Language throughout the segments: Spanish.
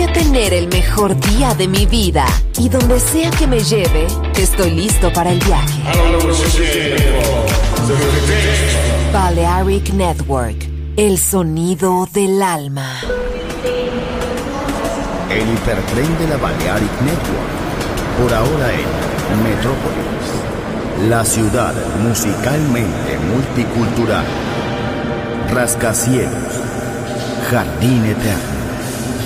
A tener el mejor día de mi vida y donde sea que me lleve, estoy listo para el viaje. Balearic Network, el sonido del alma. El hipertren de la Balearic Network, por ahora en Metrópolis, la ciudad musicalmente multicultural, rascacielos, jardín eterno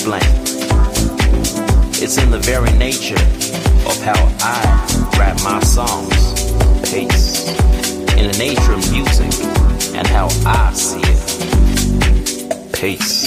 Explain. It's in the very nature of how I write my songs, pace, in the nature of music and how I see it. Pace.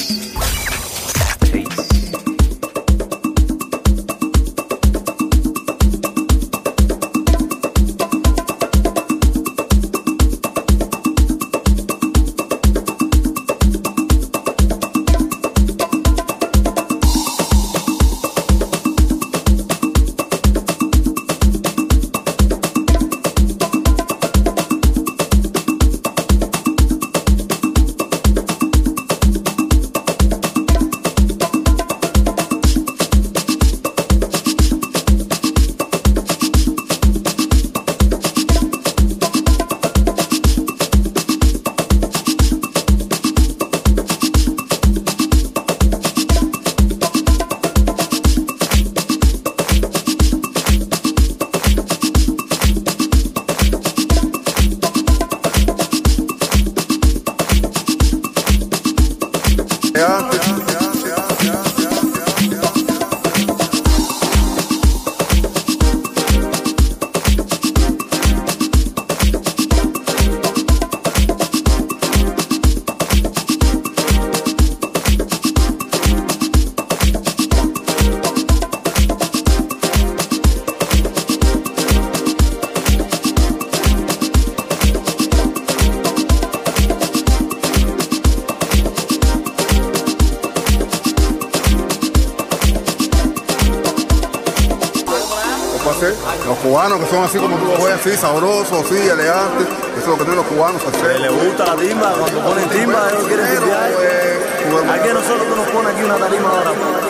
Así como tú lo ves, así sabroso, así elegante. Eso es lo que tienen los cubanos hacer. Le gusta la timba, cuando ponen timba, ellos quieren. Pues, aquí nosotros que nos pone aquí una tarima ahora.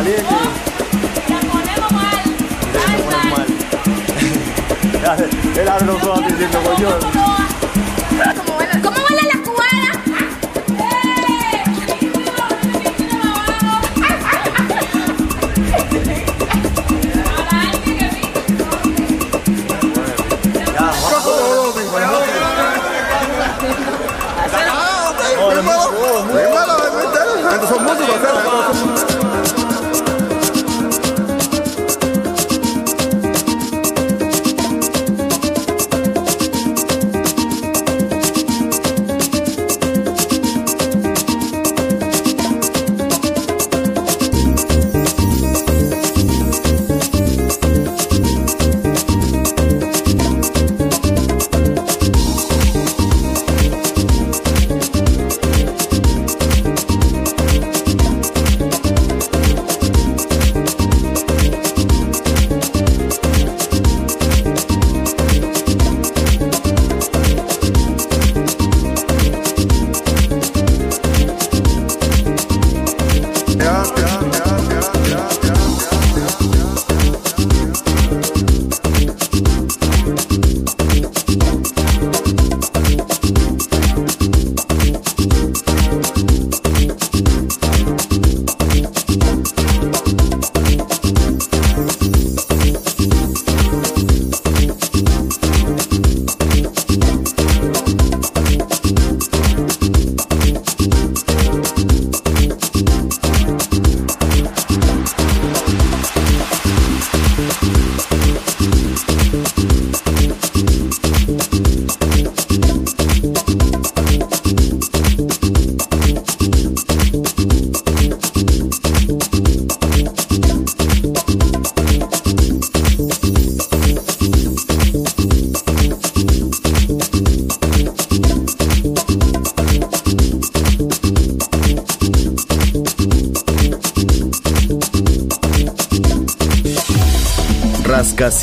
caliente. La ponemos mal. La ponemos mal. Él abre los ojos diciendo, coño.